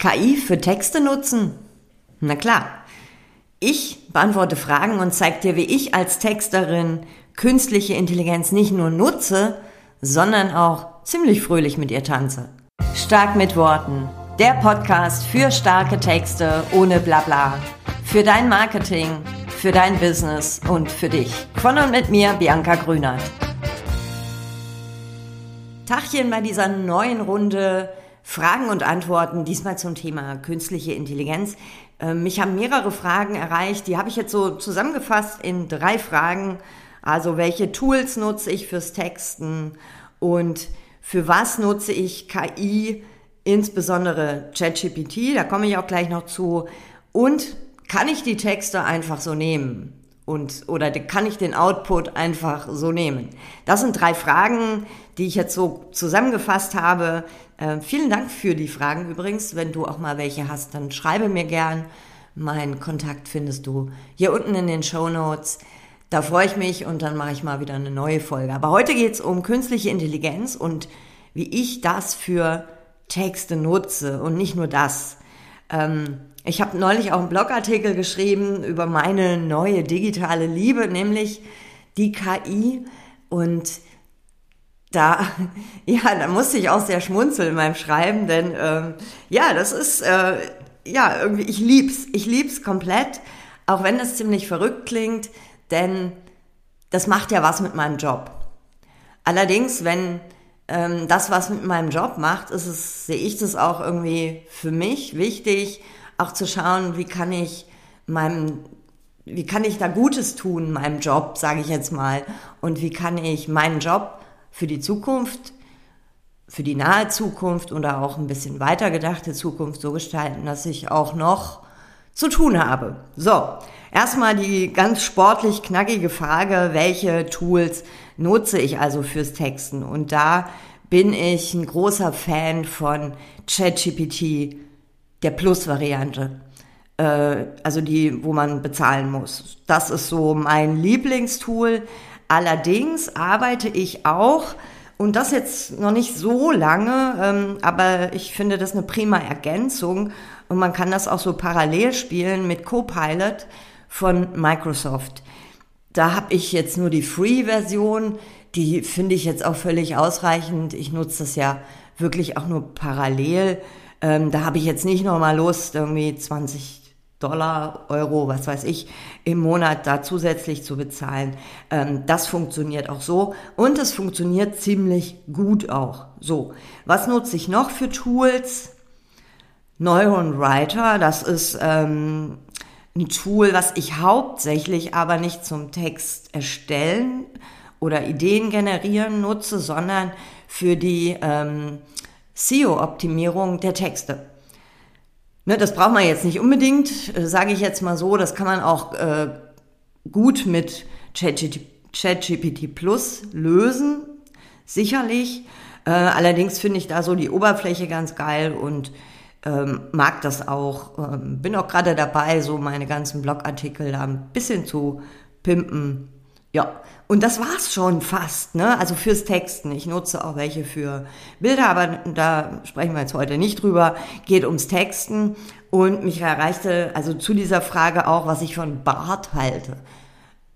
KI für Texte nutzen? Na klar. Ich beantworte Fragen und zeige dir, wie ich als Texterin künstliche Intelligenz nicht nur nutze, sondern auch ziemlich fröhlich mit ihr tanze. Stark mit Worten. Der Podcast für starke Texte ohne Blabla. Für dein Marketing, für dein Business und für dich. Von und mit mir, Bianca Grünert. Tachchen bei dieser neuen Runde Fragen und Antworten, diesmal zum Thema künstliche Intelligenz. Ähm, mich haben mehrere Fragen erreicht, die habe ich jetzt so zusammengefasst in drei Fragen. Also welche Tools nutze ich fürs Texten und für was nutze ich KI, insbesondere ChatGPT, da komme ich auch gleich noch zu. Und kann ich die Texte einfach so nehmen? Und, oder kann ich den Output einfach so nehmen? Das sind drei Fragen, die ich jetzt so zusammengefasst habe. Äh, vielen Dank für die Fragen übrigens. Wenn du auch mal welche hast, dann schreibe mir gern. Meinen Kontakt findest du hier unten in den Show Notes. Da freue ich mich und dann mache ich mal wieder eine neue Folge. Aber heute geht es um künstliche Intelligenz und wie ich das für Texte nutze und nicht nur das. Ähm, ich habe neulich auch einen Blogartikel geschrieben über meine neue digitale Liebe, nämlich die KI. Und da, ja, da musste ich auch sehr schmunzeln meinem Schreiben, denn ähm, ja, das ist, äh, ja, irgendwie, ich lieb's, ich lieb's komplett, auch wenn das ziemlich verrückt klingt, denn das macht ja was mit meinem Job. Allerdings, wenn ähm, das was mit meinem Job macht, ist es, sehe ich das auch irgendwie für mich wichtig, auch zu schauen, wie kann ich meinem wie kann ich da Gutes tun, meinem Job, sage ich jetzt mal, und wie kann ich meinen Job für die Zukunft, für die nahe Zukunft oder auch ein bisschen weitergedachte Zukunft so gestalten, dass ich auch noch zu tun habe. So, erstmal die ganz sportlich knackige Frage, welche Tools nutze ich also fürs Texten? Und da bin ich ein großer Fan von ChatGPT, der Plus-Variante äh, also die, wo man bezahlen muss. Das ist so mein Lieblingstool. Allerdings arbeite ich auch, und das jetzt noch nicht so lange, ähm, aber ich finde das eine prima Ergänzung und man kann das auch so parallel spielen mit Copilot von Microsoft. Da habe ich jetzt nur die Free-Version, die finde ich jetzt auch völlig ausreichend. Ich nutze das ja wirklich auch nur parallel. Ähm, da habe ich jetzt nicht nochmal Lust, irgendwie 20 Dollar, Euro, was weiß ich, im Monat da zusätzlich zu bezahlen. Ähm, das funktioniert auch so und es funktioniert ziemlich gut auch. So, was nutze ich noch für Tools? Neuron Writer, das ist ähm, ein Tool, was ich hauptsächlich aber nicht zum Text erstellen oder Ideen generieren nutze, sondern für die ähm, SEO-Optimierung der Texte. Ne, das braucht man jetzt nicht unbedingt, äh, sage ich jetzt mal so. Das kann man auch äh, gut mit ChatGPT Plus lösen, sicherlich. Äh, allerdings finde ich da so die Oberfläche ganz geil und ähm, mag das auch. Ähm, bin auch gerade dabei, so meine ganzen Blogartikel da ein bisschen zu pimpen. Ja, und das war's schon fast, ne? Also fürs Texten. Ich nutze auch welche für Bilder, aber da sprechen wir jetzt heute nicht drüber. Geht ums Texten. Und mich erreichte also zu dieser Frage auch, was ich von Bart halte.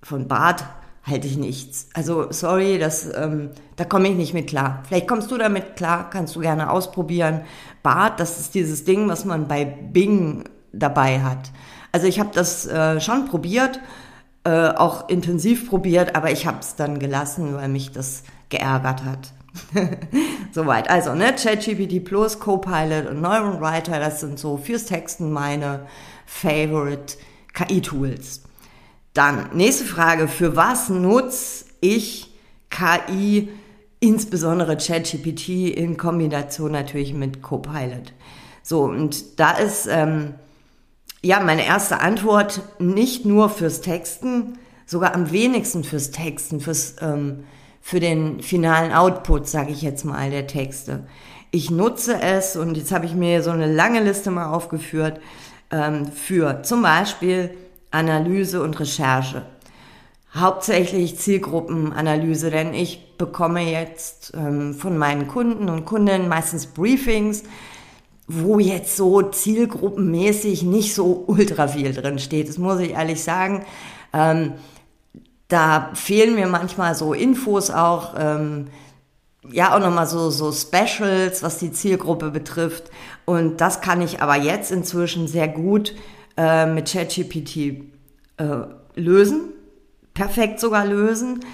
Von Bart halte ich nichts. Also sorry, das, ähm, da komme ich nicht mit klar. Vielleicht kommst du damit klar, kannst du gerne ausprobieren. Bart, das ist dieses Ding, was man bei Bing dabei hat. Also ich habe das äh, schon probiert äh, auch intensiv probiert, aber ich habe es dann gelassen, weil mich das geärgert hat. Soweit. Also, ne, ChatGPT Plus, Copilot und Neuron Writer, das sind so fürs Texten meine Favorite KI-Tools. Dann, nächste Frage, für was nutze ich KI, insbesondere ChatGPT in Kombination natürlich mit Copilot? So, und da ist ähm, ja, meine erste Antwort nicht nur fürs Texten, sogar am wenigsten fürs Texten, fürs, ähm, für den finalen Output, sage ich jetzt mal, der Texte. Ich nutze es, und jetzt habe ich mir so eine lange Liste mal aufgeführt, ähm, für zum Beispiel Analyse und Recherche. Hauptsächlich Zielgruppenanalyse, denn ich bekomme jetzt ähm, von meinen Kunden und Kundinnen meistens Briefings, wo jetzt so zielgruppenmäßig nicht so ultra viel drin steht. Das muss ich ehrlich sagen. Ähm, da fehlen mir manchmal so Infos auch, ähm, ja, auch nochmal so, so Specials, was die Zielgruppe betrifft. Und das kann ich aber jetzt inzwischen sehr gut äh, mit ChatGPT äh, lösen. Perfekt sogar lösen.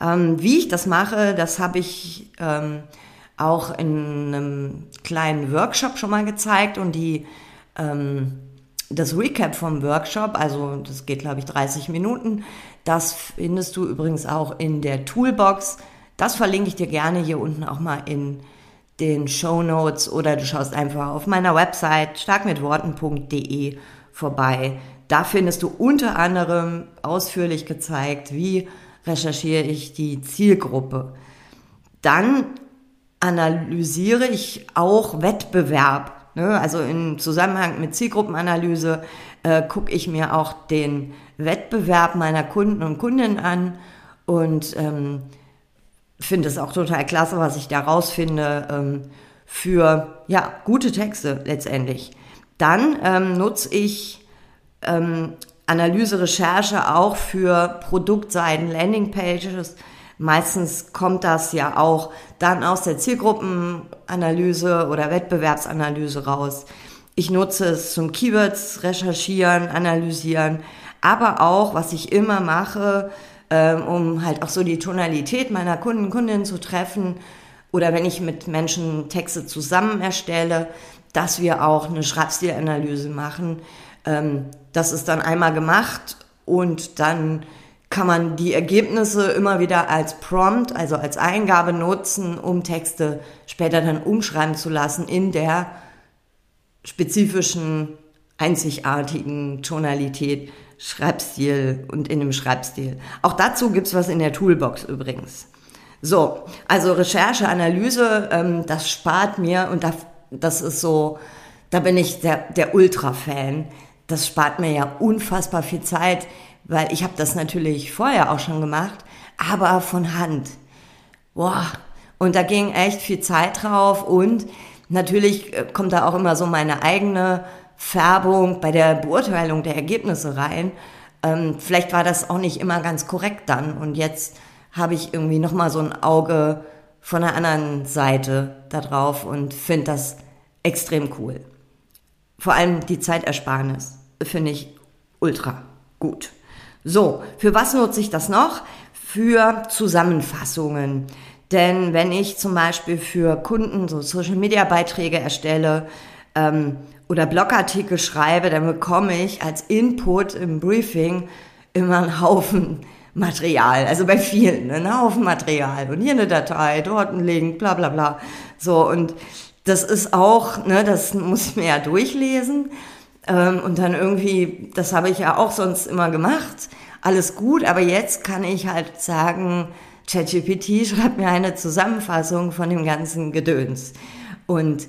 Ähm, wie ich das mache, das habe ich ähm, auch in einem kleinen Workshop schon mal gezeigt und die ähm, das Recap vom Workshop, also das geht glaube ich 30 Minuten, das findest du übrigens auch in der Toolbox. Das verlinke ich dir gerne hier unten auch mal in den Show Notes oder du schaust einfach auf meiner Website starkmitworten.de vorbei. Da findest du unter anderem ausführlich gezeigt, wie recherchiere ich die Zielgruppe. Dann analysiere ich auch Wettbewerb. Ne? Also im Zusammenhang mit Zielgruppenanalyse äh, gucke ich mir auch den Wettbewerb meiner Kunden und Kundinnen an und ähm, finde es auch total klasse, was ich da rausfinde ähm, für ja, gute Texte letztendlich. Dann ähm, nutze ich ähm, Analyse, Recherche auch für Produktseiten, Landingpages. Meistens kommt das ja auch dann aus der Zielgruppenanalyse oder Wettbewerbsanalyse raus. Ich nutze es zum Keywords recherchieren, analysieren, aber auch, was ich immer mache, ähm, um halt auch so die Tonalität meiner Kunden, Kundinnen zu treffen oder wenn ich mit Menschen Texte zusammen erstelle, dass wir auch eine Schreibstilanalyse machen. Ähm, das ist dann einmal gemacht und dann kann man die Ergebnisse immer wieder als Prompt, also als Eingabe nutzen, um Texte später dann umschreiben zu lassen in der spezifischen, einzigartigen Tonalität, Schreibstil und in dem Schreibstil. Auch dazu gibt's was in der Toolbox übrigens. So, also Recherche, Analyse, ähm, das spart mir und das, das ist so, da bin ich der, der Ultra-Fan. Das spart mir ja unfassbar viel Zeit, weil ich habe das natürlich vorher auch schon gemacht, aber von Hand. Boah, und da ging echt viel Zeit drauf und natürlich äh, kommt da auch immer so meine eigene Färbung bei der Beurteilung der Ergebnisse rein. Ähm, vielleicht war das auch nicht immer ganz korrekt dann und jetzt habe ich irgendwie nochmal so ein Auge von der anderen Seite da drauf und finde das extrem cool. Vor allem die Zeitersparnis finde ich ultra gut. So, für was nutze ich das noch? Für Zusammenfassungen. Denn wenn ich zum Beispiel für Kunden so Social-Media-Beiträge erstelle ähm, oder Blogartikel schreibe, dann bekomme ich als Input im Briefing immer einen Haufen Material, also bei vielen, ne? einen Haufen Material und hier eine Datei, dort ein Link, bla bla bla. So, und das ist auch, ne, das muss ich mir ja durchlesen. Ähm, und dann irgendwie, das habe ich ja auch sonst immer gemacht, alles gut, aber jetzt kann ich halt sagen, ChatGPT schreibt mir eine Zusammenfassung von dem ganzen Gedöns. Und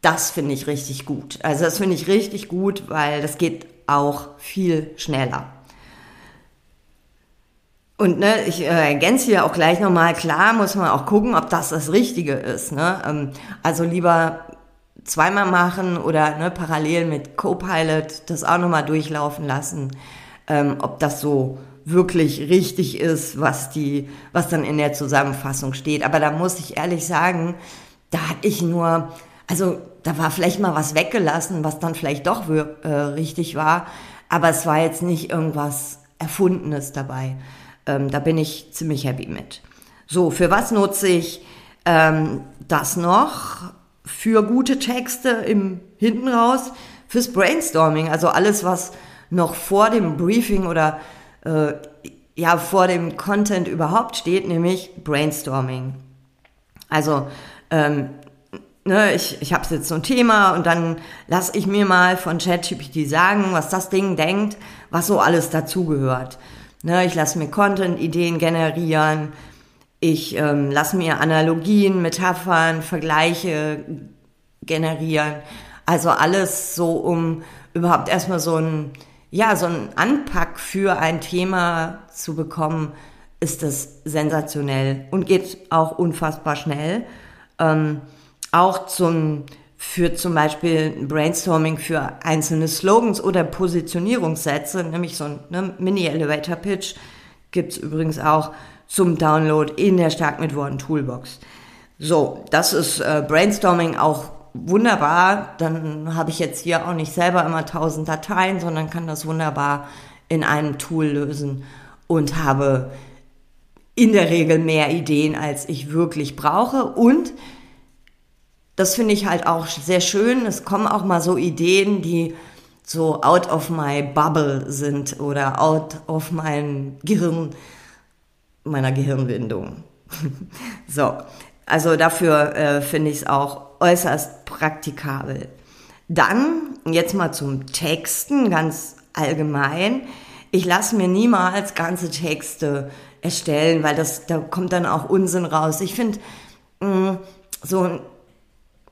das finde ich richtig gut. Also das finde ich richtig gut, weil das geht auch viel schneller. Und ne, ich äh, ergänze hier auch gleich nochmal, klar muss man auch gucken, ob das das Richtige ist. Ne? Ähm, also lieber zweimal machen oder ne, parallel mit Copilot das auch nochmal durchlaufen lassen, ähm, ob das so wirklich richtig ist, was die, was dann in der Zusammenfassung steht. Aber da muss ich ehrlich sagen, da hatte ich nur, also da war vielleicht mal was weggelassen, was dann vielleicht doch äh, richtig war, aber es war jetzt nicht irgendwas Erfundenes dabei. Ähm, da bin ich ziemlich happy mit. So, für was nutze ich ähm, das noch? Für gute Texte im hinten raus, fürs Brainstorming, also alles, was noch vor dem Briefing oder äh, ja vor dem Content überhaupt steht, nämlich Brainstorming. Also ähm, ne, ich, ich habe jetzt so ein Thema und dann lasse ich mir mal von ChatGPT sagen, was das Ding denkt, was so alles dazugehört. Ne, ich lasse mir Content-Ideen generieren, ich ähm, lasse mir Analogien, Metaphern, Vergleiche generieren. Also alles so, um überhaupt erstmal so ein ja, so ein Anpack für ein Thema zu bekommen, ist das sensationell und geht auch unfassbar schnell. Ähm, auch zum für zum Beispiel Brainstorming für einzelne Slogans oder Positionierungssätze, nämlich so ein ne, Mini-Elevator-Pitch, gibt's übrigens auch zum Download in der Stark mit Worten Toolbox. So, das ist äh, Brainstorming auch wunderbar. Dann habe ich jetzt hier auch nicht selber immer tausend Dateien, sondern kann das wunderbar in einem Tool lösen und habe in der Regel mehr Ideen, als ich wirklich brauche. Und das finde ich halt auch sehr schön. Es kommen auch mal so Ideen, die so out of my bubble sind oder out of mein Gehirn, meiner Gehirnwindung. so, also dafür äh, finde ich es auch äußerst praktikabel. Dann jetzt mal zum Texten ganz allgemein. Ich lasse mir niemals ganze Texte erstellen, weil das da kommt dann auch Unsinn raus. Ich finde mm, so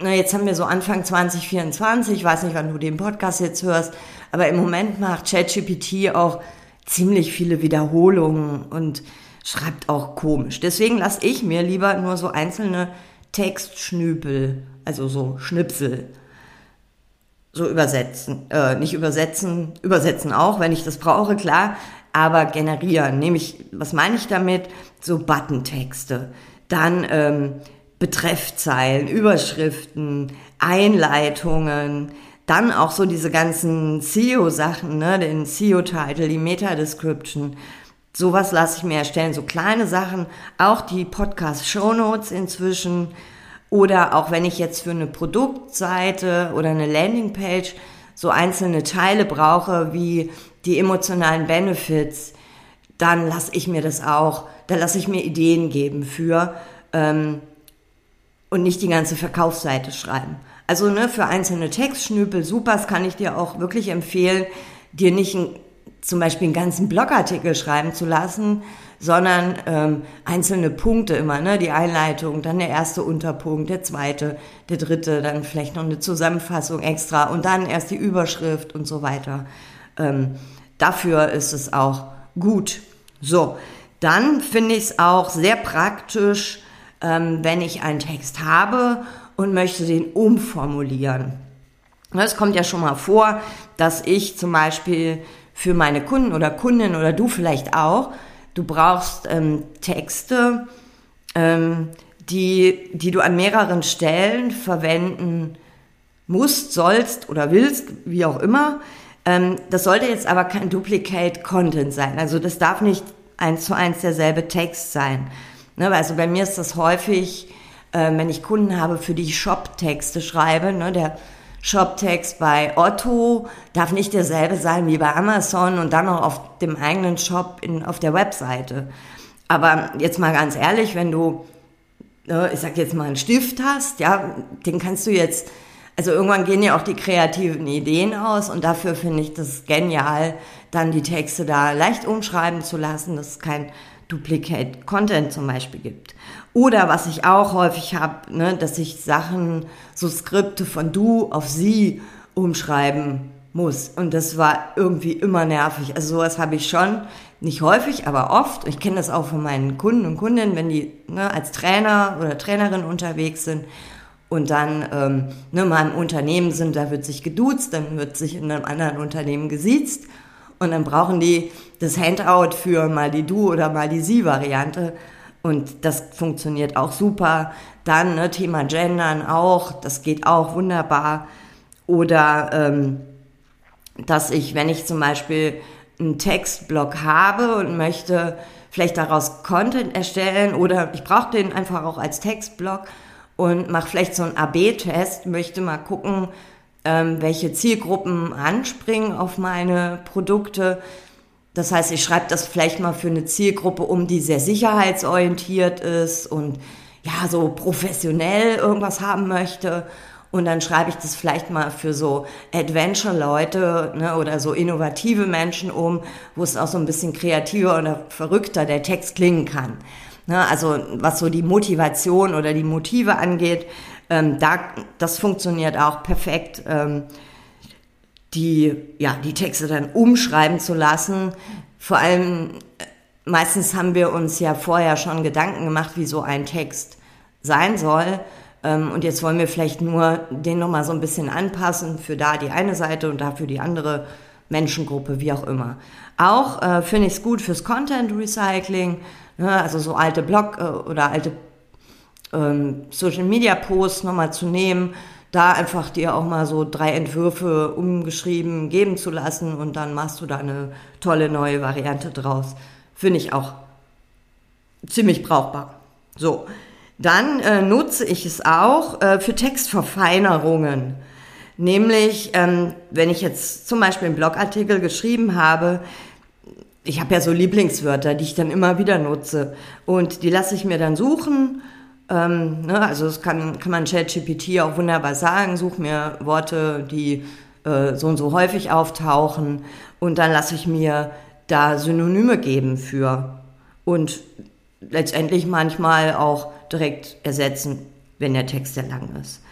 na, jetzt haben wir so Anfang 2024, ich weiß nicht, wann du den Podcast jetzt hörst, aber im Moment macht ChatGPT auch ziemlich viele Wiederholungen und schreibt auch komisch. Deswegen lasse ich mir lieber nur so einzelne Textschnüpel, also so Schnipsel, so übersetzen. Äh, nicht übersetzen, übersetzen auch, wenn ich das brauche, klar, aber generieren. Nämlich, was meine ich damit? So Button-Texte. Dann ähm, Betreffzeilen, Überschriften, Einleitungen, dann auch so diese ganzen SEO-Sachen, ne, den SEO-Titel, die Meta-Description. Sowas lasse ich mir erstellen, so kleine Sachen, auch die Podcast-Shownotes inzwischen. Oder auch wenn ich jetzt für eine Produktseite oder eine Landingpage so einzelne Teile brauche, wie die emotionalen Benefits, dann lasse ich mir das auch, da lasse ich mir Ideen geben für. Ähm, und nicht die ganze Verkaufsseite schreiben. Also ne, für einzelne Textschnüpel, super, das kann ich dir auch wirklich empfehlen, dir nicht ein, zum Beispiel einen ganzen Blogartikel schreiben zu lassen, sondern ähm, einzelne Punkte immer, ne? Die Einleitung, dann der erste Unterpunkt, der zweite, der dritte, dann vielleicht noch eine Zusammenfassung extra und dann erst die Überschrift und so weiter. Ähm, dafür ist es auch gut. So, dann finde ich es auch sehr praktisch, ähm, wenn ich einen Text habe und möchte den umformulieren. Es kommt ja schon mal vor, dass ich zum Beispiel für meine Kunden oder Kundin oder du vielleicht auch, du brauchst ähm, Texte, ähm, die, die du an mehreren Stellen verwenden musst, sollst oder willst, wie auch immer. Ähm, das sollte jetzt aber kein Duplicate Content sein. Also das darf nicht eins zu eins derselbe Text sein. Ne, also bei mir ist das häufig, äh, wenn ich Kunden habe, für die ich Shop-Texte schreibe, ne, der Shop-Text bei Otto darf nicht derselbe sein wie bei Amazon und dann noch auf dem eigenen Shop in, auf der Webseite. Aber jetzt mal ganz ehrlich, wenn du, ne, ich sag jetzt mal einen Stift hast, ja, den kannst du jetzt, also irgendwann gehen ja auch die kreativen Ideen aus und dafür finde ich das genial, dann die Texte da leicht umschreiben zu lassen. Das ist kein Duplicate Content zum Beispiel gibt. Oder was ich auch häufig habe, ne, dass ich Sachen, so Skripte von du auf sie umschreiben muss. Und das war irgendwie immer nervig. Also sowas habe ich schon, nicht häufig, aber oft. Ich kenne das auch von meinen Kunden und Kundinnen, wenn die ne, als Trainer oder Trainerin unterwegs sind und dann ähm, ne, mal im Unternehmen sind, da wird sich geduzt, dann wird sich in einem anderen Unternehmen gesiezt und dann brauchen die das Handout für mal die Du- oder mal die Sie-Variante. Und das funktioniert auch super. Dann ne, Thema Gendern auch, das geht auch wunderbar. Oder ähm, dass ich, wenn ich zum Beispiel einen Textblock habe und möchte vielleicht daraus Content erstellen oder ich brauche den einfach auch als Textblock und mache vielleicht so einen AB-Test, möchte mal gucken, ähm, welche Zielgruppen anspringen auf meine Produkte. Das heißt, ich schreibe das vielleicht mal für eine Zielgruppe um, die sehr sicherheitsorientiert ist und ja, so professionell irgendwas haben möchte. Und dann schreibe ich das vielleicht mal für so Adventure-Leute ne, oder so innovative Menschen um, wo es auch so ein bisschen kreativer oder verrückter der Text klingen kann. Ne, also was so die Motivation oder die Motive angeht, ähm, da, das funktioniert auch perfekt, ähm, die, ja, die Texte dann umschreiben zu lassen. Vor allem, äh, meistens haben wir uns ja vorher schon Gedanken gemacht, wie so ein Text sein soll. Ähm, und jetzt wollen wir vielleicht nur den nochmal so ein bisschen anpassen für da die eine Seite und dafür die andere Menschengruppe, wie auch immer. Auch äh, finde ich es gut fürs Content Recycling, ne, also so alte Blog äh, oder alte ähm, Social Media Posts nochmal zu nehmen, da einfach dir auch mal so drei Entwürfe umgeschrieben geben zu lassen und dann machst du da eine tolle neue Variante draus. Finde ich auch ziemlich brauchbar. So, dann äh, nutze ich es auch äh, für Textverfeinerungen. Nämlich, ähm, wenn ich jetzt zum Beispiel einen Blogartikel geschrieben habe, ich habe ja so Lieblingswörter, die ich dann immer wieder nutze. Und die lasse ich mir dann suchen. Ähm, ne, also das kann, kann man ChatGPT auch wunderbar sagen. Such mir Worte, die äh, so und so häufig auftauchen. Und dann lasse ich mir da Synonyme geben für. Und letztendlich manchmal auch direkt ersetzen, wenn der Text sehr lang ist.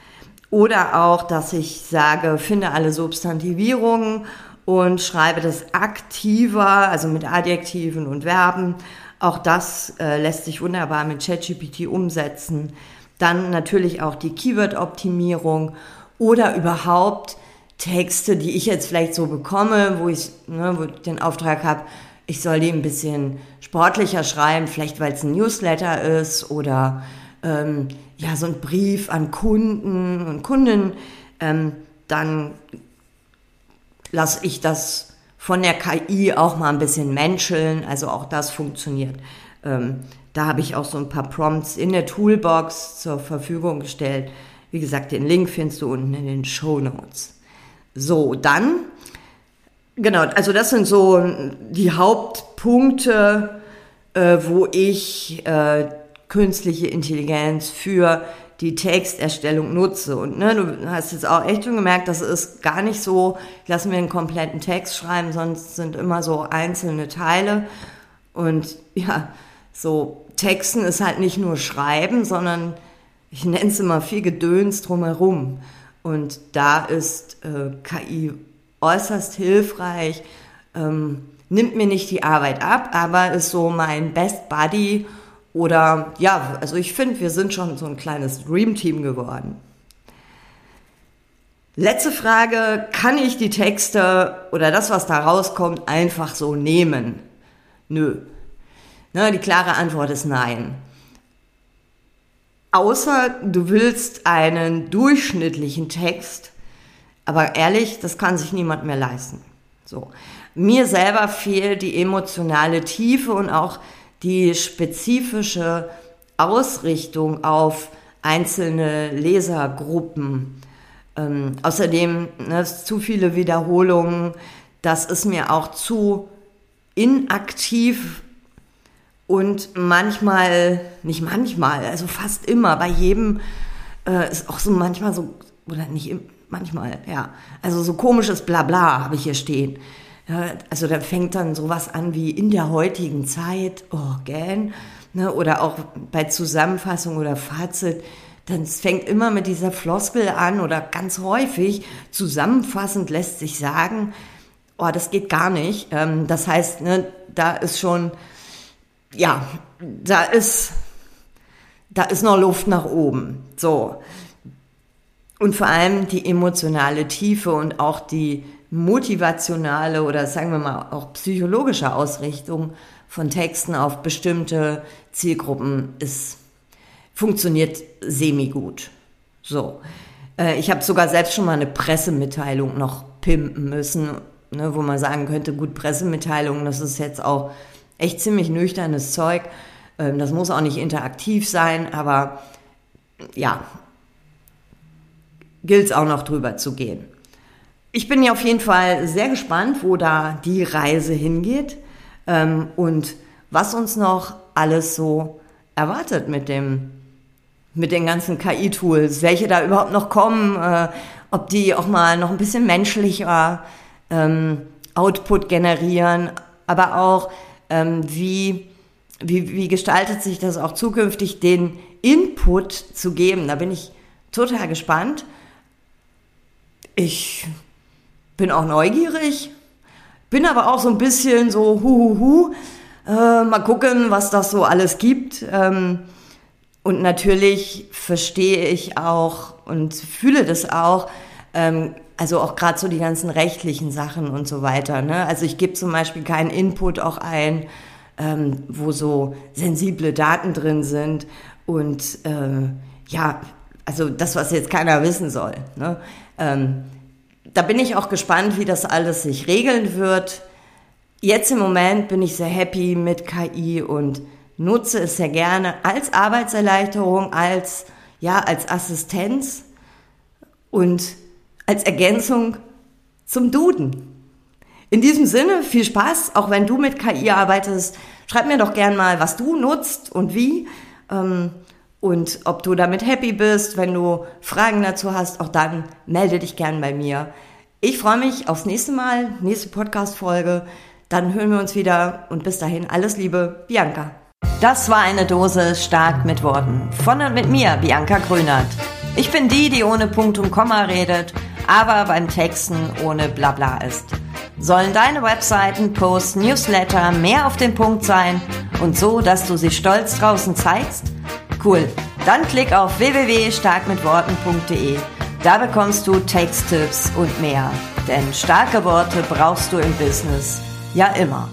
Oder auch, dass ich sage, finde alle Substantivierungen und schreibe das aktiver, also mit Adjektiven und Verben. Auch das äh, lässt sich wunderbar mit ChatGPT umsetzen. Dann natürlich auch die Keyword-Optimierung oder überhaupt Texte, die ich jetzt vielleicht so bekomme, wo ich, ne, wo ich den Auftrag habe, ich soll die ein bisschen sportlicher schreiben, vielleicht weil es ein Newsletter ist oder ähm, ja, so ein Brief an Kunden und Kunden, ähm, dann lasse ich das von der KI auch mal ein bisschen menscheln, also auch das funktioniert. Ähm, da habe ich auch so ein paar Prompts in der Toolbox zur Verfügung gestellt. Wie gesagt, den Link findest du unten in den Show Notes. So, dann Genau, also das sind so die Hauptpunkte, äh, wo ich äh, künstliche Intelligenz für die Texterstellung nutze. Und ne, du hast jetzt auch echt schon gemerkt, das ist gar nicht so, ich lasse mir einen kompletten Text schreiben, sonst sind immer so einzelne Teile. Und ja, so Texten ist halt nicht nur Schreiben, sondern ich nenne es immer viel Gedöns drumherum. Und da ist äh, KI äußerst hilfreich, ähm, nimmt mir nicht die Arbeit ab, aber ist so mein Best Buddy oder ja, also ich finde, wir sind schon so ein kleines Dream Team geworden. Letzte Frage, kann ich die Texte oder das, was da rauskommt, einfach so nehmen? Nö. Ne, die klare Antwort ist nein. Außer du willst einen durchschnittlichen Text aber ehrlich, das kann sich niemand mehr leisten. So. Mir selber fehlt die emotionale Tiefe und auch die spezifische Ausrichtung auf einzelne Lesergruppen. Ähm, außerdem ne, zu viele Wiederholungen. Das ist mir auch zu inaktiv und manchmal, nicht manchmal, also fast immer, bei jedem äh, ist auch so manchmal so, oder nicht manchmal, ja. Also so komisches Blabla habe ich hier stehen. Also da fängt dann sowas an wie in der heutigen Zeit, oh, gern, ne, oder auch bei Zusammenfassung oder Fazit, dann fängt immer mit dieser Floskel an oder ganz häufig zusammenfassend lässt sich sagen, oh, das geht gar nicht. Ähm, das heißt, ne, da ist schon, ja, da ist, da ist noch Luft nach oben. So. Und vor allem die emotionale Tiefe und auch die motivationale oder sagen wir mal auch psychologische Ausrichtung von Texten auf bestimmte Zielgruppen ist, funktioniert semi-gut. So. Äh, ich habe sogar selbst schon mal eine Pressemitteilung noch pimpen müssen, ne, wo man sagen könnte, gut, Pressemitteilungen, das ist jetzt auch echt ziemlich nüchternes Zeug. Ähm, das muss auch nicht interaktiv sein, aber ja, gilt es auch noch drüber zu gehen. Ich bin ja auf jeden Fall sehr gespannt, wo da die Reise hingeht ähm, und was uns noch alles so erwartet mit dem mit den ganzen KI-Tools, welche da überhaupt noch kommen, äh, ob die auch mal noch ein bisschen menschlicher ähm, Output generieren, aber auch ähm, wie, wie, wie gestaltet sich das auch zukünftig, den Input zu geben. Da bin ich total gespannt. Ich bin auch neugierig, bin aber auch so ein bisschen so huhuhu. Äh, mal gucken, was das so alles gibt. Ähm, und natürlich verstehe ich auch und fühle das auch, ähm, also auch gerade so die ganzen rechtlichen Sachen und so weiter. Ne? Also ich gebe zum Beispiel keinen Input auch ein, ähm, wo so sensible Daten drin sind und äh, ja, also das, was jetzt keiner wissen soll. Ne? Ähm, da bin ich auch gespannt, wie das alles sich regeln wird. Jetzt im Moment bin ich sehr happy mit KI und nutze es sehr gerne als Arbeitserleichterung, als, ja, als Assistenz und als Ergänzung zum Duden. In diesem Sinne, viel Spaß, auch wenn du mit KI arbeitest. Schreib mir doch gern mal, was du nutzt und wie. Ähm, und ob du damit happy bist, wenn du Fragen dazu hast, auch dann melde dich gern bei mir. Ich freue mich aufs nächste Mal, nächste Podcast-Folge. Dann hören wir uns wieder und bis dahin alles Liebe, Bianca. Das war eine Dose stark mit Worten. Von und mit mir, Bianca Grünert. Ich bin die, die ohne Punkt und Komma redet, aber beim Texten ohne Blabla ist. Sollen deine Webseiten, Posts, Newsletter mehr auf den Punkt sein und so, dass du sie stolz draußen zeigst? Cool. Dann klick auf www.starkmitworten.de. Da bekommst du Texttipps und mehr. Denn starke Worte brauchst du im Business ja immer.